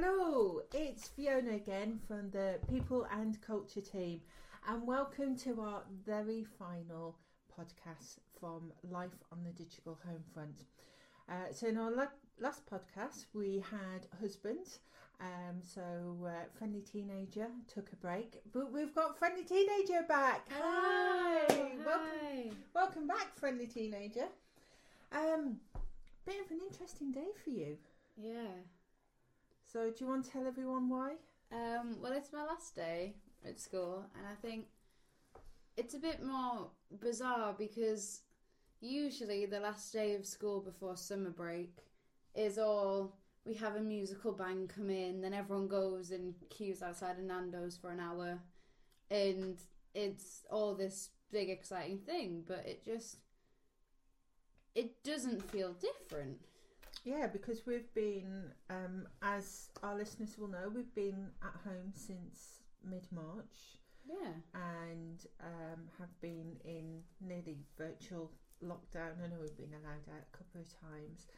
Hello, it's Fiona again from the People and Culture team, and welcome to our very final podcast from Life on the Digital Homefront. Uh, so, in our la- last podcast, we had husbands, um, so uh, Friendly Teenager took a break, but we've got Friendly Teenager back. Hello. Hi, welcome, welcome back, Friendly Teenager. Um, bit of an interesting day for you. Yeah. So, do you want to tell everyone why? Um, well, it's my last day at school, and I think it's a bit more bizarre because usually the last day of school before summer break is all we have a musical band come in, then everyone goes and queues outside of Nando's for an hour, and it's all this big exciting thing, but it just it doesn't feel different. Yeah, because we've been, um, as our listeners will know, we've been at home since mid March Yeah. and um, have been in nearly virtual lockdown. I know we've been allowed out a couple of times.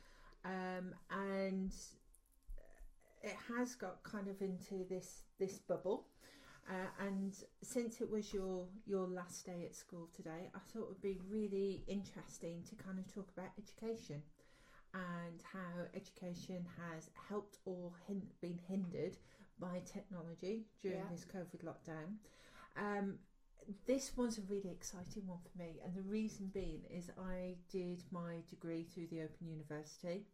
Um, and it has got kind of into this, this bubble. Uh, and since it was your your last day at school today, I thought it would be really interesting to kind of talk about education and how education has helped or hin- been hindered by technology during Yeah. this COVID lockdown. Um, this was a really exciting one for me, and the reason being is I did my degree through the Open University.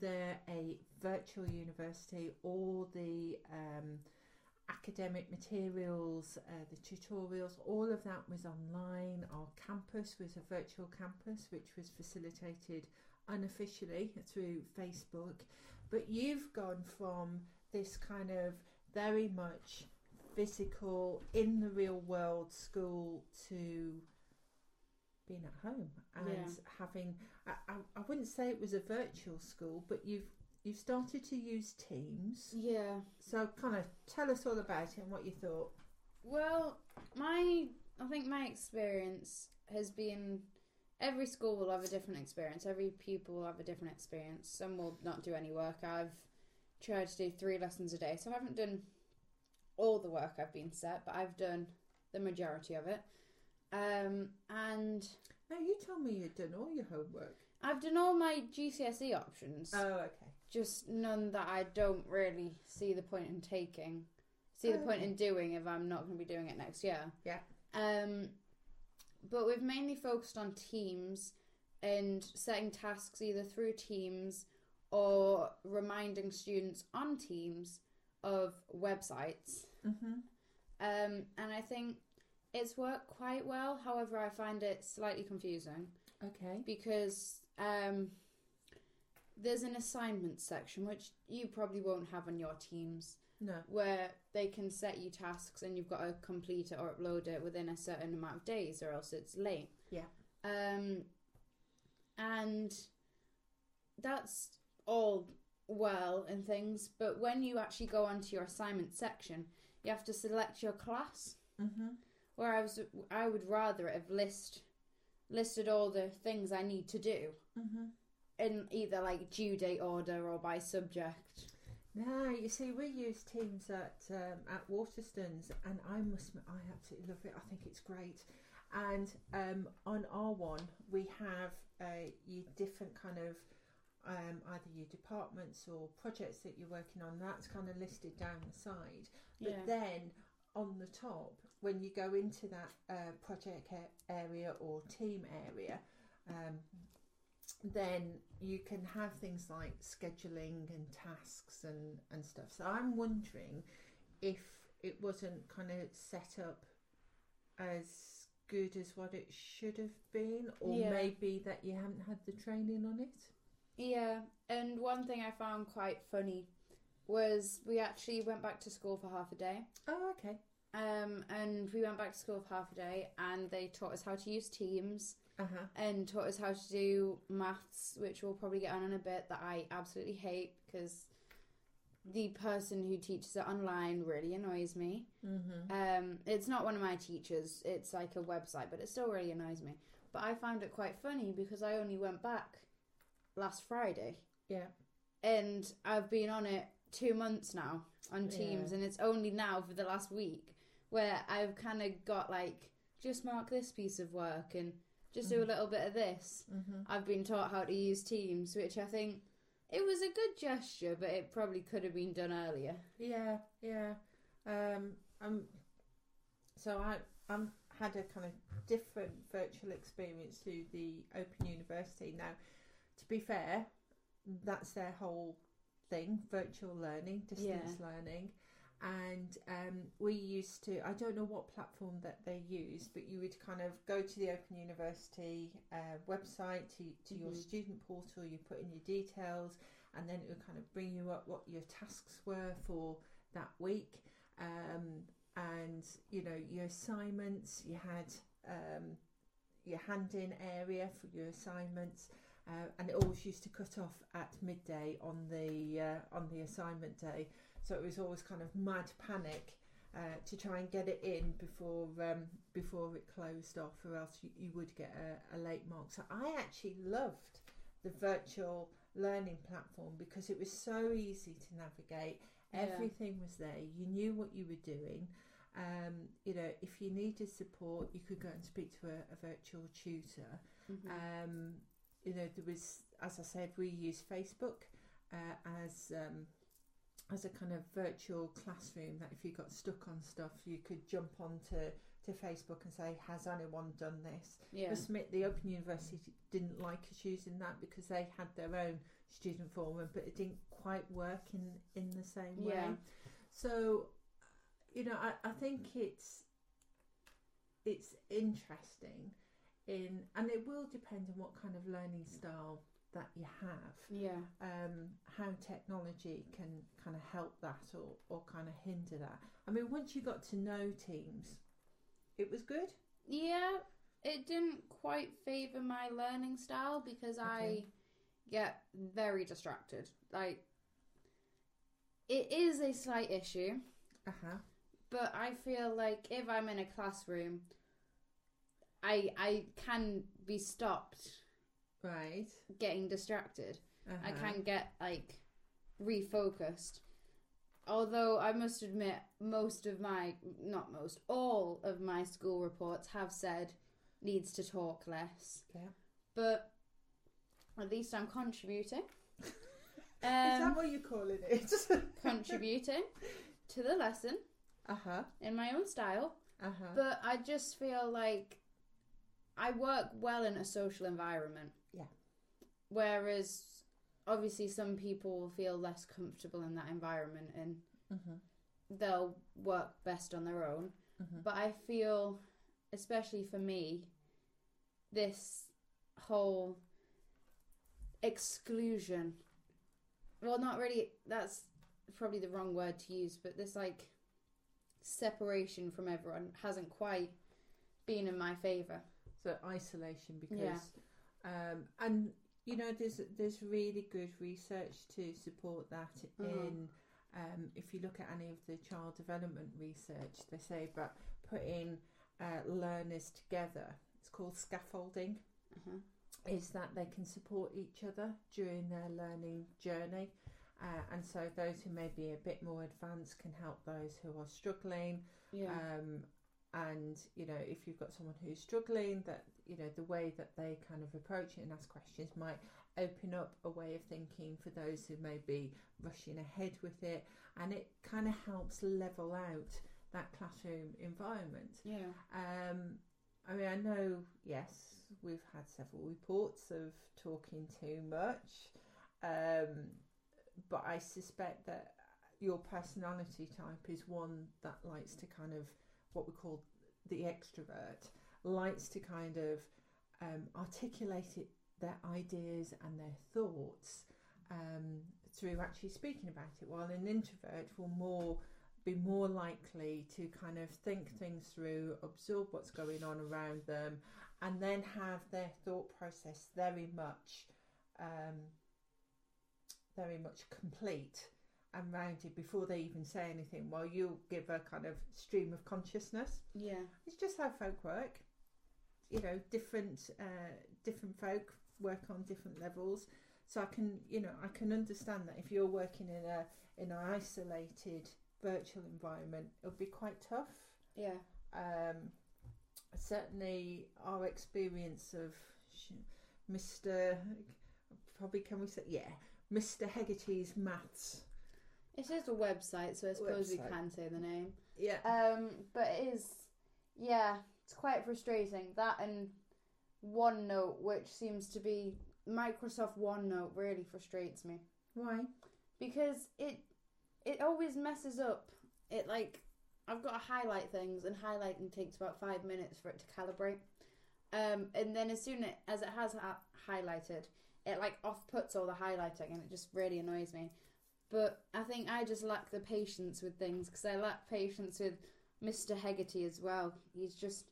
They're a virtual university. All the um, academic materials, uh, the tutorials, all of that was online. Our campus was a virtual campus, which was facilitated unofficially through Facebook. But you've gone from this kind of very much physical, in the real world school to being at home and Yeah. having. I, I, I wouldn't say it was a virtual school, but you've you've started to use Teams. Yeah. So, kind of tell us all about it and what you thought. Well, my I think my experience has been every school will have a different experience. Every pupil will have a different experience. Some will not do any work. I've tried to do three lessons a day, so I haven't done all the work I've been set, but I've done the majority of it. Um, and Now, you tell me you'd done all your homework. I've done all my GCSE options, Oh, okay. just none that I don't really see the point in taking. See the Oh, point okay. in doing if I'm not going to be doing it next year. Yeah. Um, but we've mainly focused on teams and setting tasks either through teams or reminding students on teams of websites. Mm-hmm. Um, and I think it's worked quite well. However, I find it slightly confusing Okay. because um, there's an assignment section which you probably won't have on your teams No. where they can set you tasks and you've got to complete it or upload it within a certain amount of days or else it's late. Yeah. Um and that's all well and things, but when you actually go onto your assignment section, you have to select your class. Mm-hmm. Where I was I would rather have list listed all the things I need to do Mm-hmm. In either like due date order or by subject. No, you see, we use Teams at um, at Waterstons, and I must, I absolutely love it. I think it's great. And um, on our one, we have uh, you different kind of um, either your departments or projects that you're working on. That's kind of listed down the side. But Yeah. then on the top, when you go into that uh, project area or team area, um, then you can have things like scheduling and tasks and, and stuff. So I'm wondering if it wasn't kind of set up as good as what it should have been, or Yeah. maybe that you haven't had the training on it. Yeah, and one thing I found quite funny was we actually went back to school for half a day. Oh, okay. Um, and we went back to school for half a day, and they taught us how to use Teams Uh huh. and taught us how to do maths, which we'll probably get on in a bit. That I absolutely hate because the person who teaches it online really annoys me. Mm-hmm. Um, it's not one of my teachers; it's like a website, but it still really annoys me. But I found it quite funny because I only went back last Friday. Yeah. and I've been on it two months now on Teams, Yeah. and it's only now for the last week where I've kind of got like just mark this piece of work and just do a Mhm. little bit of this. Mm-hmm. I've been taught how to use Teams, which I think it was a good gesture, but it probably could have been done earlier. Yeah, yeah. Um, um, so I I'm had a kind of different virtual experience through the Open University. Now, to be fair, that's their whole thing: virtual learning, distance learning. And um, we used to, I don't know what platform that they use, but you would kind of go to the Open University uh, website, to, to your Mhm. student portal, you put in your details, and then it would kind of bring you up what your tasks were for that week. Um, and, you know, your assignments, you had um, your hand in area for your assignments. Uh, and it always used to cut off at midday on the uh, on the assignment day, so it was always kind of mad panic uh, to try and get it in before um, before it closed off, or else you, you would get a, a late mark. So I actually loved the virtual learning platform because it was so easy to navigate. Yeah. Everything was there. You knew what you were doing. Um, you know, if you needed support, you could go and speak to a, a virtual tutor. Mhm. Um, you know, there was, as I said, we use Facebook uh, as um, as a kind of virtual classroom. That if you got stuck on stuff, you could jump onto to Facebook and say, "Has anyone done this?" yeah. Must admit, the Open University didn't like us using that because they had their own student forum, but it didn't quite work in in the same way. Yeah. So, you know, I, I think it's it's interesting in, and it will depend on what kind of learning style that you have, Yeah. um, how technology can kind of help that or, or kind of hinder that. I mean, once you got to know teams, it was good. Yeah, it didn't quite favour my learning style because I get very distracted. Like, it is a slight issue, Uh huh. but I feel like if I'm in a classroom, I I can be stopped Right. getting distracted. Uh-huh. I can get like refocused. Although I must admit, most of my, not most, all of my school reports have said needs to talk less. Yeah. But at least I'm contributing. Is that Um, what you're calling it? contributing to the lesson uh huh. in my own style. Uh huh. But I just feel like I work well in a social environment. Whereas obviously some people will feel less comfortable in that environment and Mm-hmm. they'll work best on their own. Mm-hmm. But I feel, especially for me, this whole exclusion well, not really, that's probably the wrong word to use, but this like separation from everyone hasn't quite been in my favour. So isolation because, Yeah. um, and you know, there's there's really good research to support that. Mhm. In um, if you look at any of the child development research, they say about putting uh, learners together. It's called scaffolding. Uh-huh. Is that they can support each other during their learning journey. Uh, and so those who may be a bit more advanced can help those who are struggling Yeah. um, and you know if you've got someone who's struggling that you know the way that they kind of approach it and ask questions might open up a way of thinking for those who may be rushing ahead with it and it kind of helps level out that classroom environment yeah. um, I mean, I know, yes, we've had several reports of talking too much, um, but I suspect that your personality type is one that likes to kind of what we call the extrovert, likes to kind of um, articulate it, their ideas and their thoughts um, through actually speaking about it, while an introvert will more be more likely to kind of think things through, absorb what's going on around them, and then have their thought process very much, um, very much complete and rounded before they even say anything. While you give a kind of stream of consciousness. Yeah. It's just how folk work. You know, different uh, different folk work on different levels. So I can, you know, I can understand that if you're working in a in an isolated virtual environment, it would be quite tough. Yeah. Um, certainly, our experience of Mr. Probably can we say yeah, Mr. Hegarty's maths. It's just a website, so I suppose we Website. can say the name. Yeah, Um, but it is, yeah, it's quite frustrating. That and OneNote, which seems to be Microsoft OneNote, really frustrates me why? because it it always messes up. It like I've got to highlight things, and highlighting takes about five minutes for it to calibrate. Um, and then as soon as it has ha- highlighted, it like off puts all the highlighting, and it just really annoys me. But I think I just lack the patience with things because I lack patience with Mr. Hegarty as well. He's just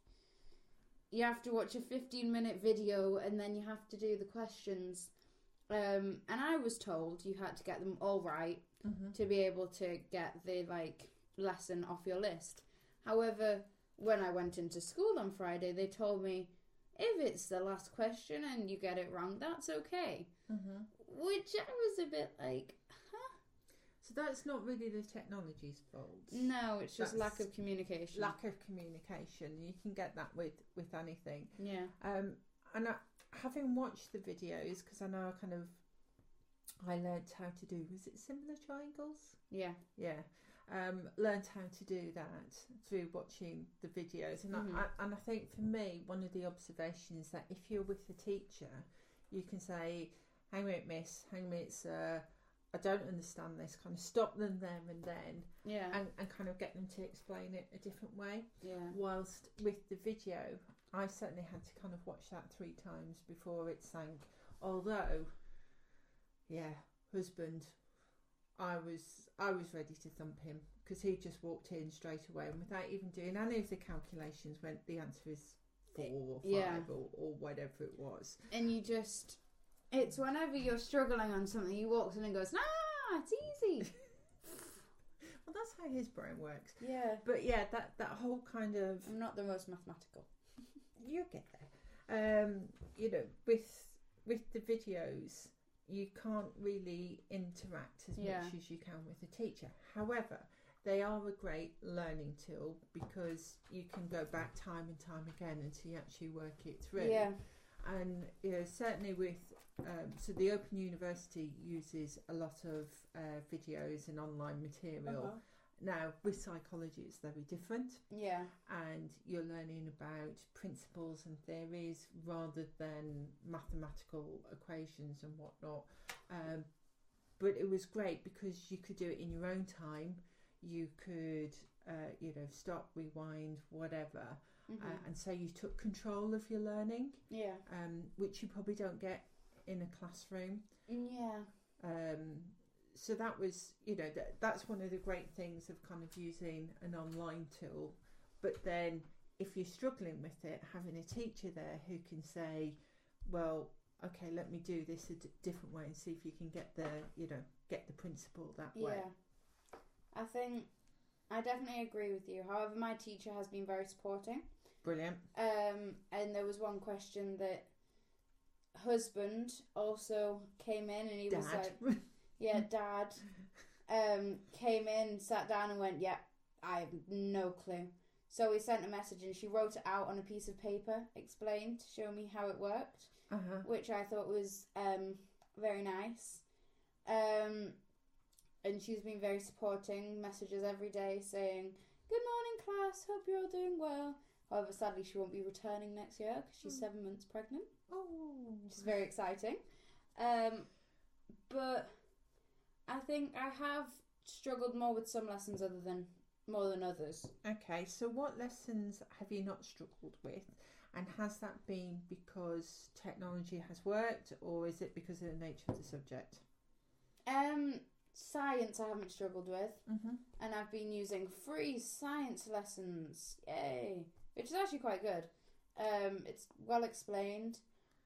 you have to watch a 15 minute video and then you have to do the questions. Um, and I was told you had to get them all right Mm-hmm. to be able to get the like lesson off your list. However, when I went into school on Friday, they told me if it's the last question and you get it wrong, that's okay. Mm-hmm. Which I was a bit like, So that's not really the technology's fault. no, it's just lack of communication. Lack of communication. You can get that with with anything. yeah, Um, and I, having watched the videos, because I know I kind of, I learned how to do. Was it similar triangles? yeah, Yeah. Um, learned how to do that through watching the videos, and Mhm. I, I and I think for me, one of the observations that if you're with a teacher, you can say, "Hang on a Miss. Hang on minute, sir. I don't understand this." Kind of stop them there and then, yeah, and, and kind of get them to explain it a different way. yeah, Whilst with the video, I certainly had to kind of watch that three times before it sank. Although, yeah, husband, I was I was ready to thump him because he just walked in straight away and without even doing any of the calculations, went the answer is four or five Yeah. or, or whatever it was. and you just. It's whenever you're struggling on something, he walks in and goes, "Ah, it's easy." Well, that's how his brain works. yeah, But yeah, that that whole kind of I'm not the most mathematical. you get there. Um, you know, with with the videos, you can't really interact as Yeah. much as you can with a teacher. However, they are a great learning tool because you can go back time and time again until you actually work it through. Yeah, And you know, certainly with um, so the Open University uses a lot of uh, videos and online material. Uh-huh. Now, with psychology, it's very different yeah, and you're learning about principles and theories rather than mathematical equations and whatnot. Um, but it was great because you could do it in your own time. You could, uh, you know, stop, rewind, whatever, Mhm. uh, and so you took control of your learning, yeah, um, which you probably don't get in a classroom. yeah, Um, so that was, you know, that, that's one of the great things of kind of using an online tool. But then, if you're struggling with it, having a teacher there who can say, "Well, okay, let me do this a d- different way and see if you can get the, you know, get the principle that way." yeah. I think I definitely agree with you. However, my teacher has been very supporting. Brilliant. Um, and there was one question that husband also came in and he was Dad. like, "Yeah, dad." Um, came in, sat down, and went, "Yeah, I have no clue." So we sent a message, and she wrote it out on a piece of paper, explained, to show me how it worked. uh huh. which I thought was um, very nice. Um, and she's been very supporting, messages every day saying, Good morning, class, hope you're all doing well. However, sadly, she won't be returning next year because she's Hmm. seven months pregnant, Oh. which is very exciting. Um, but I think I have struggled more with some lessons other than more than others. Okay. So, what lessons have you not struggled with? And has that been because technology has worked, or is it because of the nature of the subject? Um, science I haven't struggled with. Mm-hmm. and I've been using free science lessons. Yay! Which is actually quite good. Um, it's well explained,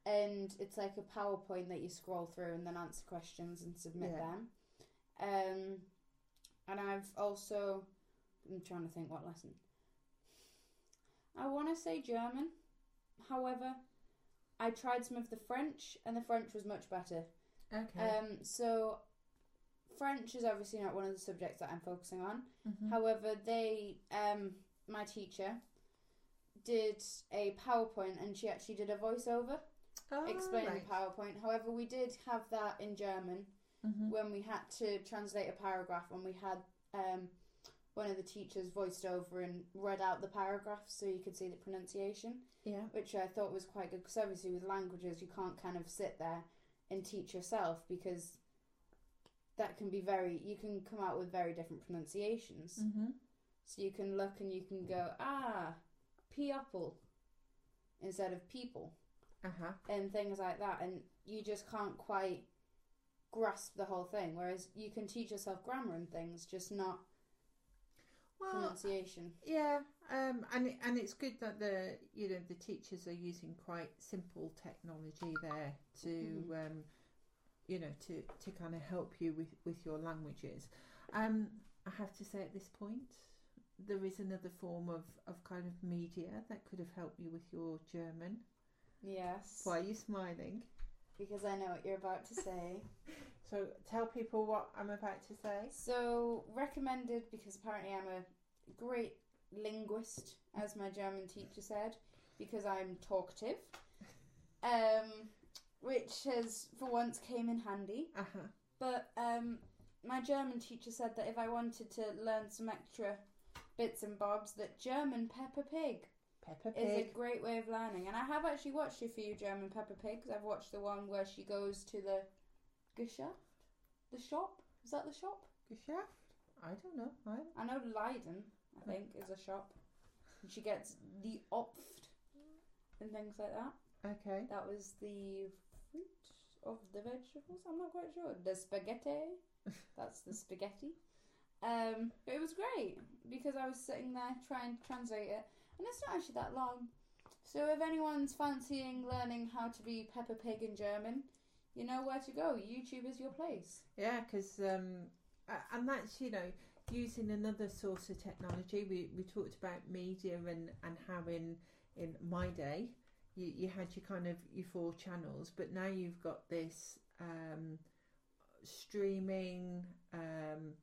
and it's like a PowerPoint that you scroll through and then answer questions and submit Yeah. them. Um, and I've also, I'm trying to think what lesson. I want to say German. However, I tried some of the French, and the French was much better. Okay. Um, so French is obviously not one of the subjects that I'm focusing on. Mhm. However, they, um, my teacher, did a PowerPoint and she actually did a voiceover Oh, explaining right. the PowerPoint. However, we did have that in German Mhm. when we had to translate a paragraph and we had um, one of the teachers voiced over and read out the paragraph so you could see the pronunciation, Yeah. which I thought was quite good because obviously with languages you can't kind of sit there and teach yourself because that can be very you can come out with very different pronunciations. Mhm. So you can look and you can go ah people instead of people Uh huh. and things like that and you just can't quite grasp the whole thing whereas you can teach yourself grammar and things just not Well, pronunciation yeah, um, and and it's good that the you know the teachers are using quite simple technology there to Mhm. um, you know to to kind of help you with with your languages. Um, I have to say at this point, there is another form of of kind of media that could have helped you with your German. yes Why are you smiling? because i know what you're about to say So tell people what I'm about to say. so recommended because apparently i'm a great linguist as my german teacher said because i'm talkative um which has for once came in handy Uh huh. But um, my German teacher said that if I wanted to learn some extra bits and bobs, that German Peppa Pig Peppa is a great way of learning. And I have actually watched a few German Peppa Pigs. I've watched the one where she goes to the Geschäft, the shop. Is that the shop? Geschäft? I don't know. I I know Leiden, I think, is a shop. And she gets the Opft and things like that. okay. That was the fruit of the vegetables. I'm not quite sure. The spaghetti. That's the spaghetti. Um, but it was great because I was sitting there trying to translate it, and it's not actually that long. So if anyone's fancying learning how to be Peppa Pig in German, you know where to go. YouTube is your place. Yeah, because um, and that's you know using another source of technology. We we talked about media and and how in in my day you you had your kind of your four channels, but now you've got this um, streaming um,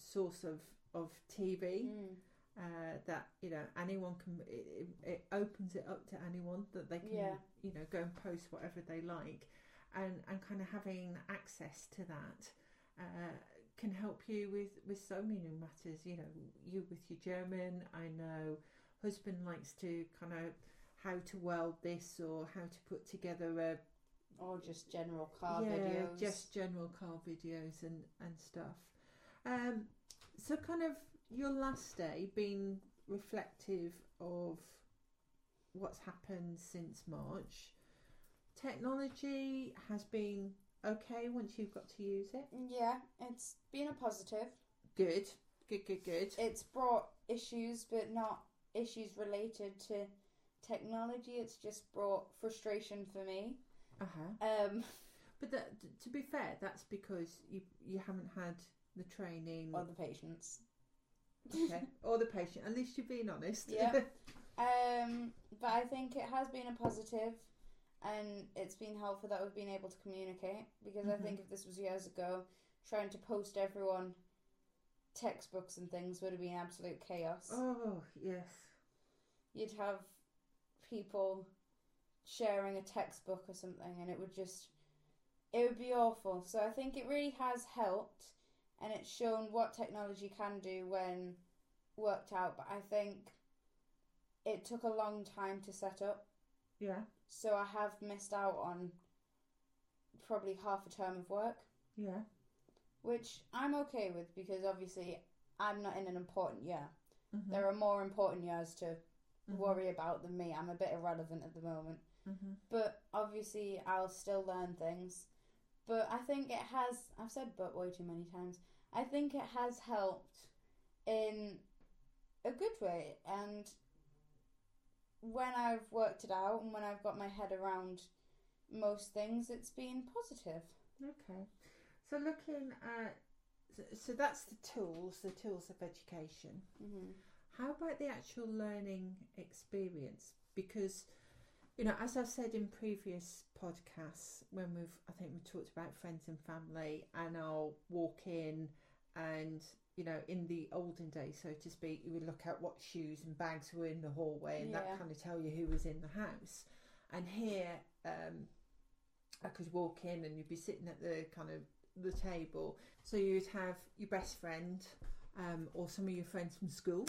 source of of TV. Mm. uh, that you know anyone can it, it, opens it up to anyone that they can Yeah. you know go and post whatever they like and and kind of having access to that uh, can help you with with so many matters you know you with your german i know husband likes to kind of how to weld this or how to put together a Or just general car yeah, videos. just general car videos and and stuff. Um, so kind of your last day being reflective of what's happened since March. Technology has been okay once you've got to use it. Yeah, it's been a positive. Good, good, good, good. it's brought issues, but not issues related to technology. It's just brought frustration for me. Uh huh. Um, But that, to be fair, that's because you you haven't had the training or the patients. okay, or the patient. At least you're being honest. Yeah. Um, but I think it has been a positive, and it's been helpful that we've been able to communicate. Because I Mhm. think if this was years ago, trying to post everyone textbooks and things would have been absolute chaos. oh yes. you'd have people sharing a textbook or something and it would just it would be awful so i think it really has helped and it's shown what technology can do when worked out but i think it took a long time to set up Yeah. so i have missed out on probably half a term of work Yeah. which i'm okay with because obviously i'm not in an important year Mhm. there are more important years to Mhm. worry about than me. I'm a bit irrelevant at the moment. Mhm. But obviously, I'll still learn things. But I think it has, I've said but way too many times. I think it has helped in a good way. And when I've worked it out and when I've got my head around most things, it's been positive. Okay. So looking at so, so that's the tools, the tools of education. hmm How about the actual learning experience? Because you know, as I've said in previous podcasts, when we've, I think we talked about friends and family, and I'll walk in and, you know, in the olden days, so to speak, you would look at what shoes and bags were in the hallway and Yeah. that kind of tell you who was in the house. And here, um, I could walk in and you'd be sitting at the kind of the table. So you'd have your best friend um, or some of your friends from school,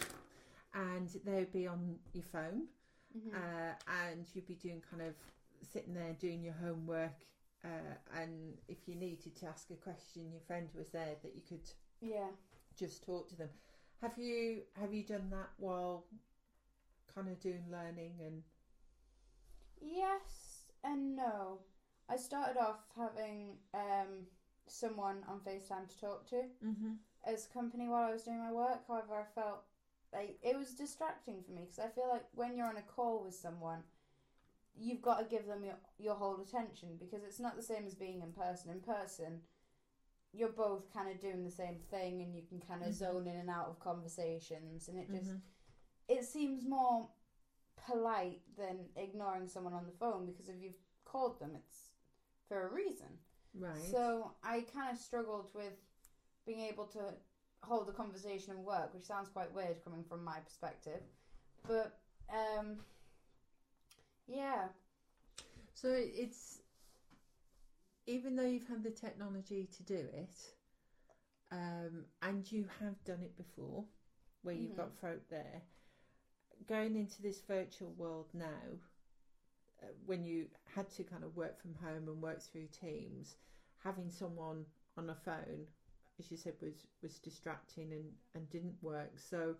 and they'd be on your phone Mhm. uh, and you'd be doing kind of sitting there doing your homework. Uh, and if you needed to ask a question, your friend was there that you could yeah. just talk to them. Have you have you done that while kind of doing learning and Yes and no. I started off having um, someone on FaceTime to talk to mm-hmm. as company while I was doing my work. However, I felt like it was distracting for me because I feel like when you're on a call with someone, you've got to give them your, your whole attention because it's not the same as being in person. In person, you're both kind of doing the same thing and you can kind of Mhm. zone in and out of conversations and it just Mm-hmm. it seems more polite than ignoring someone on the phone because if you've called them, it's for a reason. right? So I kind of struggled with being able to hold a conversation and work, which sounds quite weird coming from my perspective. But um, yeah, So it's even though you've had the technology to do it, um, and you have done it before, where you've Mhm. got folk there, going into this virtual world now, uh, when you had to kind of work from home and work through Teams, having someone on a phone, as you said, was was distracting and and didn't work. So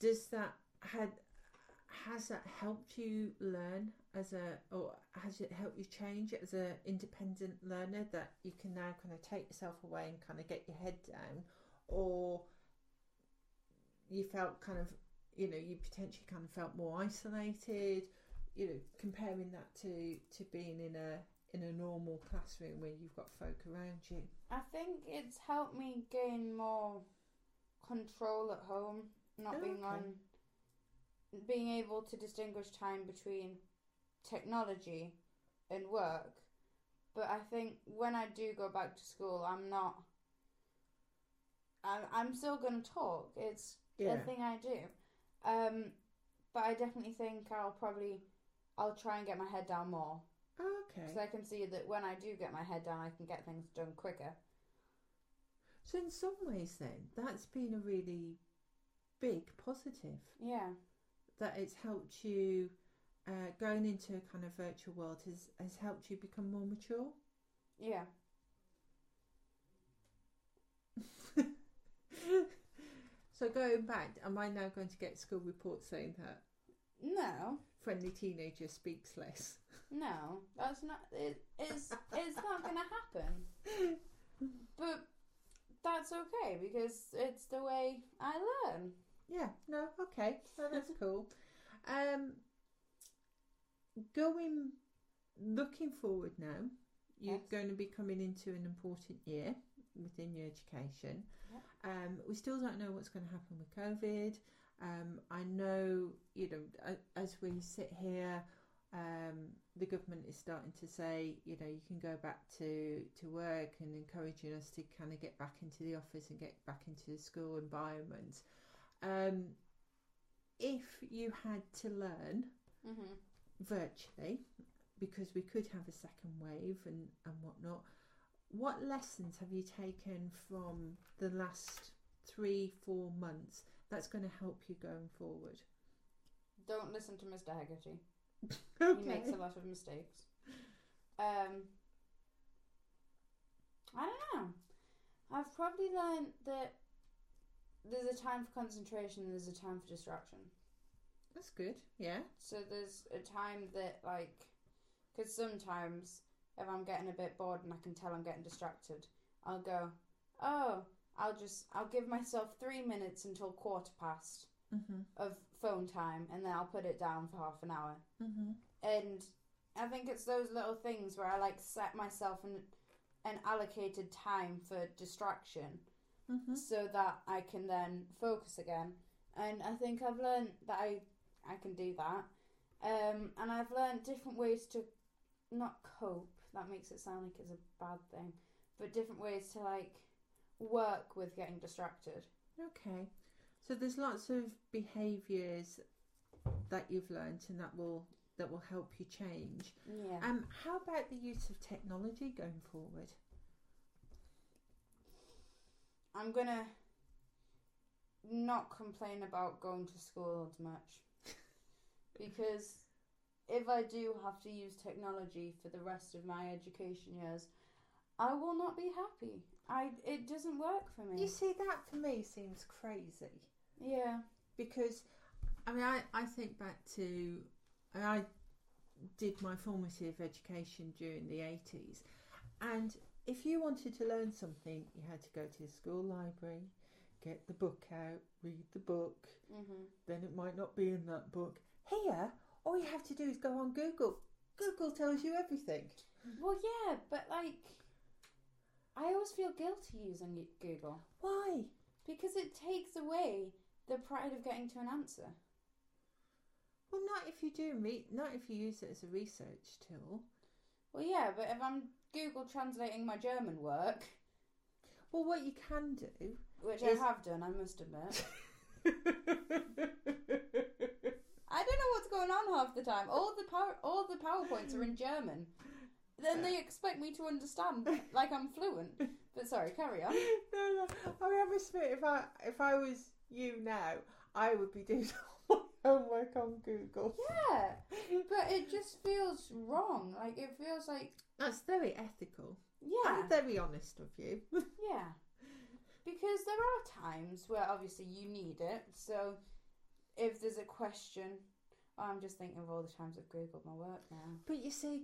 does that had has that helped you learn as a or has it helped you change as a independent learner that you can now kind of take yourself away and kind of get your head down or you felt kind of you know you potentially kind of felt more isolated you know comparing that to to being in a in a normal classroom where you've got folk around you I think it's helped me gain more control at home, not Oh, being okay. on, being able to distinguish time between technology and work. But I think when I do go back to school, I'm not. I'm I'm still gonna talk. It's yeah a thing I do. Um, but I definitely think I'll probably I'll try and get my head down more okay because I can see that when I do get my head down, I can get things done quicker. so in some ways then that's been a really big positive Yeah. that it's helped you uh, going into a kind of virtual world has has helped you become more mature Yeah. so going back am i now going to get school reports saying that No, friendly teenager speaks less no, that's not. It, it's it's not gonna happen. But that's okay because it's the way I learn. yeah no okay no, that's cool um going looking forward now you're Yes. going to be coming into an important year within your education Yep. um, we still don't know what's going to happen with covid um, i know you know as we sit here um, the government is starting to say you know you can go back to to work and encouraging us to kind of get back into the office and get back into the school environment um, if you had to learn Mm-hmm. virtually because we could have a second wave and, and whatnot. What lessons have you taken from the last three, four months that's going to help you going forward? Don't listen to Mr. Hegarty. Okay. He makes a lot of mistakes. Um, I don't know. I've probably learned that there's a time for concentration and there's a time for distraction. That's good. Yeah. So there's a time that like, because sometimes if I'm getting a bit bored and I can tell I'm getting distracted, I'll go, oh, I'll just I'll give myself three minutes until quarter past Mhm. of phone time, and then I'll put it down for half an hour. Mhm. And I think it's those little things where I like set myself an an allocated time for distraction Mhm. so that I can then focus again. And I think I've learned that I I can do that. Um, and I've learned different ways to not cope. That makes it sound like it's a bad thing, but different ways to like work with getting distracted. Okay. So there's lots of behaviours that you've learnt and that will that will help you change. Yeah. Um, how about the use of technology going forward? I'm gonna not complain about going to school as much because if I do have to use technology for the rest of my education years, I will not be happy. I it doesn't work for me. You see, that for me seems crazy yeah. because, I mean, I, I think back to, and I did my formative education during the 80s, and if you wanted to learn something, you had to go to the school library, get the book out, read the book, Mhm. then it might not be in that book. Here, all you have to do is go on Google. Google tells you everything. Well, yeah, but like, I always feel guilty using Google Why? because it takes away the pride of getting to an answer. Well, not if you do re- not if you use it as a research tool. Well, yeah, but if I'm Google translating my German work, Well, what you can do which Is- I have done, I must admit. I don't know what's going on half the time. All the power, all the powerpoints are in German. Then they expect me to understand, like I'm fluent. But sorry, carry on. no, no. I mean, I must admit, if I if I was you now, I would be doing all my homework on Google. Yeah, but it just feels wrong. Like it feels like That's very ethical yeah, and very honest of you. yeah. Because there are times where obviously you need it. So if there's a question, I'm just thinking of all the times I've googled my work now. But you see,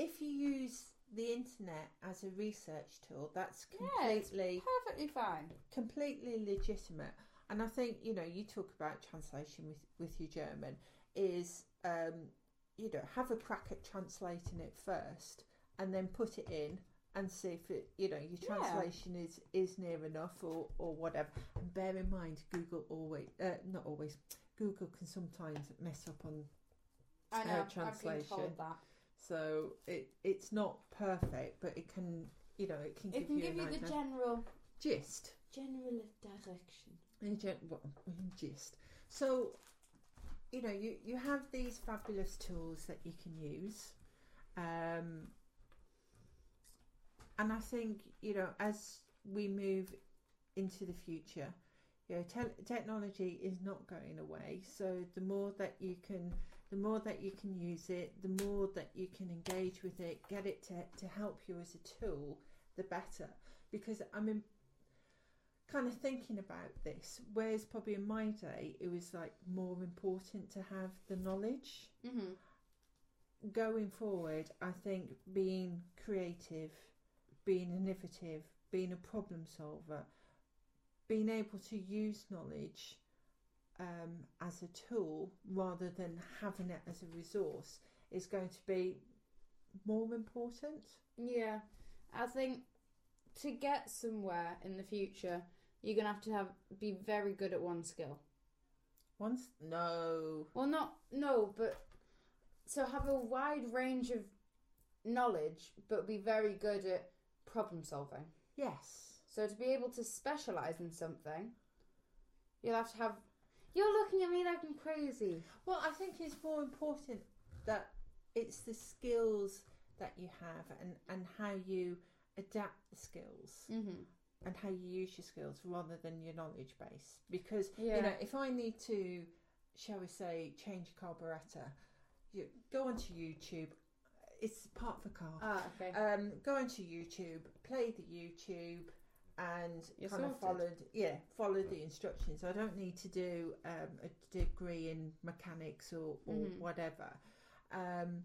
if you use the internet as a research tool, that's Yeah, completely Perfectly fine. completely legitimate. And I think you know you talk about translation with with your German is um, you know have a crack at translating it first and then put it in and see if it you know your Yeah. translation is is near enough or or whatever. And bear in mind, Google always uh, not always Google can sometimes mess up on I Uh, know. I've been translation. So it it's not perfect, but it can you know it can It give can you give you the general gist. general direction. In gen- well, in gist. So, you know, you, you have these fabulous tools that you can use. Um, and I think, you know, as we move into the future, you know, te- technology is not going away. So the more that you can, the more that you can use it, the more that you can engage with it, get it to, to help you as a tool, the better. Because I mean, kind of thinking about this, whereas probably in my day it was like more important to have the knowledge. Mm-hmm. Going forward, I think being creative, being innovative, being a problem solver, being able to use knowledge um, as a tool rather than having it as a resource is going to be more important. Yeah, I think to get somewhere in the future, you're gonna have to have be very good at one skill. Once, no, Well, not no, but so have a wide range of knowledge, but be very good at problem solving. yes, So to be able to specialize in something, you'll have to have. You're looking at me like I'm crazy. Well, I think it's more important that it's the skills that you have and, and how you adapt the skills Mm-hmm. and how you use your skills rather than your knowledge base. Because, Yeah. you know, if I need to, shall we say, change a carburettor, you go onto YouTube, it's part of the car. Ah, okay. Um, go onto YouTube, play the YouTube, and You're kind of followed. Yeah, follow the instructions. I don't need to do um, a degree in mechanics or, or Mhm. whatever. Um,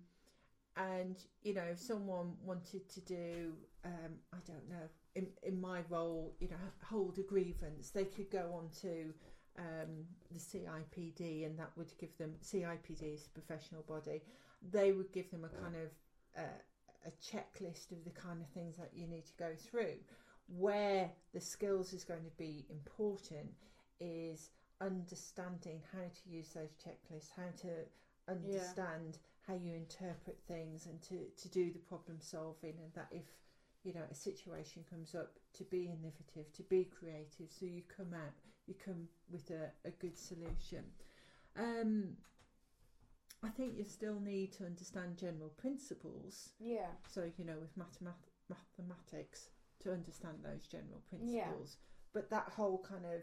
and you know, if someone wanted to do, um, I don't know, in in my role, you know, hold a grievance, they could go on to um, the CIPD, and that would give them CIPD is a professional body. They would give them a kind of uh, a checklist of the kind of things that you need to go through. Where the skills is going to be important is understanding how to use those checklists, how to understand how you interpret things and to, to do the problem solving and that if you know a situation comes up to be innovative to be creative. So you come out you come with a, a good solution. Um, I think you still need to understand general principles. Yeah. so you know with mathemat- mathematics to understand those general principles but that whole kind of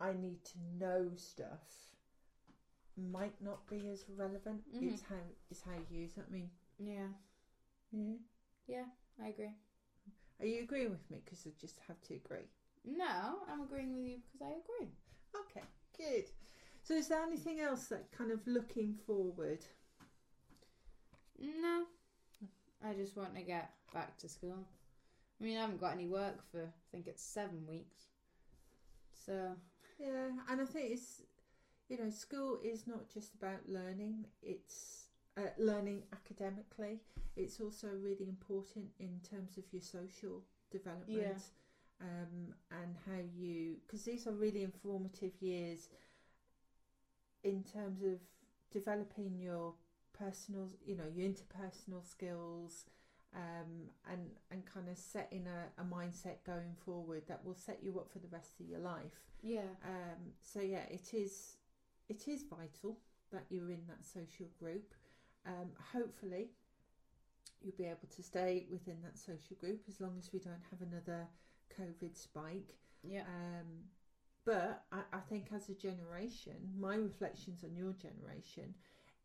I need to know stuff might not be as relevant Mhm. it's how it's how you use it I mean Yeah. yeah Yeah. I agree. are you agreeing with me because I just have to agree No, I'm agreeing with you because I agree. okay good so is there anything else that kind of looking forward No. I just want to get back to school. I mean, I haven't got any work for, I think it's seven weeks. So, Yeah, and I think it's you know school is not just about learning; it's uh, learning academically. It's also really important in terms of your social development um, and how you because these are really informative years in terms of developing your personal, you know, your interpersonal skills. Um, and and kind of setting a, a mindset going forward that will set you up for the rest of your life. yeah. Um, so yeah, it is it is vital that you're in that social group. Um, hopefully, you'll be able to stay within that social group as long as we don't have another COVID spike. Yeah. Um, but I, I think as a generation, my reflections on your generation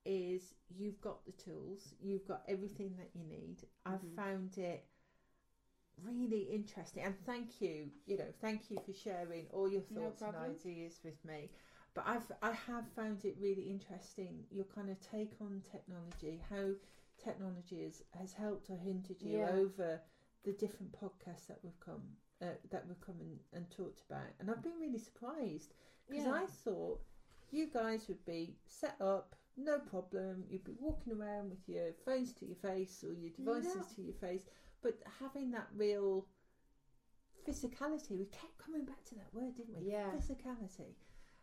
is you've got the tools, you've got everything that you need. I've Mhm. found it really interesting, and thank you. You know, thank you for sharing all your No thoughts and ideas with me. But I've I have found it really interesting your kind of take on technology, how technology has, has helped or hindered you Yeah. over the different podcasts that we've come uh, that we've come and, and talked about, and I've been really surprised because Yeah. I thought you guys would be set up, no problem. You'd be walking around with your phones to your face or your devices to your face, but having that real physicality. We kept coming back to that word, didn't we? Yeah. Physicality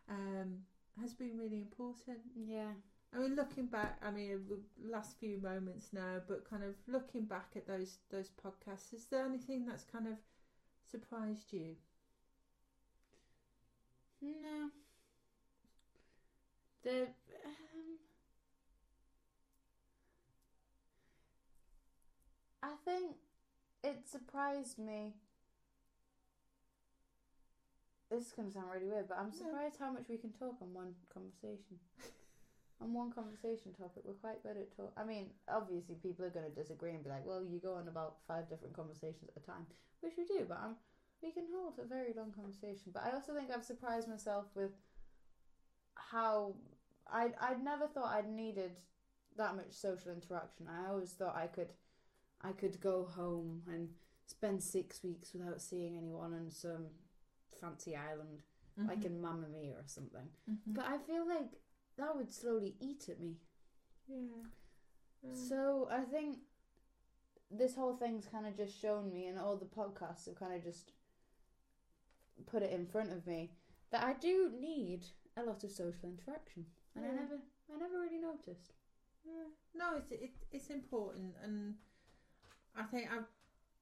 um, has been really important. Yeah. I mean, looking back, I mean, the last few moments now, but kind of looking back at those those podcasts, is there anything that's kind of surprised you? No. The um, I think it surprised me. This is gonna sound really weird, but I'm surprised how much we can talk on one conversation. on one conversation topic, we're quite good at talk. I mean, obviously, people are gonna disagree and be like, "Well, you go on about five different conversations at a time," which we do, but I'm we can hold a very long conversation. But I also think I've surprised myself with how I I'd never thought I'd needed that much social interaction. I always thought I could I could go home and spend six weeks without seeing anyone on some fancy island like in Mamma Mia or something. Mhm. But I feel like that would slowly eat at me. yeah. Mm. So I think this whole thing's kind of just shown me, and all the podcasts have kind of just put it in front of me that I do need a lot of social interaction, and I never, I never really noticed. Yeah. No, it's it, it's important, and I think I've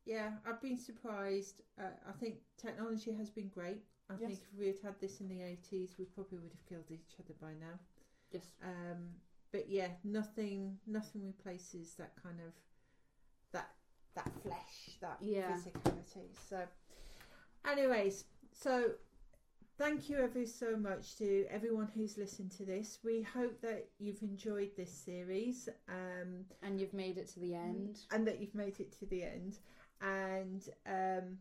yeah I've been surprised. Uh, I think technology has been great. I Yes. think if we had had this in the eighties, we probably would have killed each other by now. Yes. Um, but yeah, nothing nothing replaces that kind of that that flesh, that Yeah. physicality. So, anyways, so thank you ever so much to everyone who's listened to this. We hope that you've enjoyed this series. Um, And you've made it to the end. and that you've made it to the end. And um,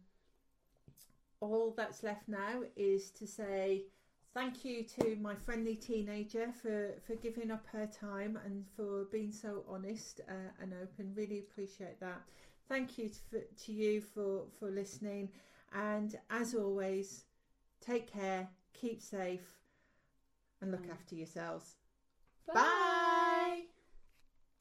all that's left now is to say thank you to my friendly teenager for, for giving up her time and for being so honest uh, and open. Really appreciate that. Thank you to, to you for, for listening. And as always, take care, keep safe, and look Mm. after yourselves. Bye. Bye.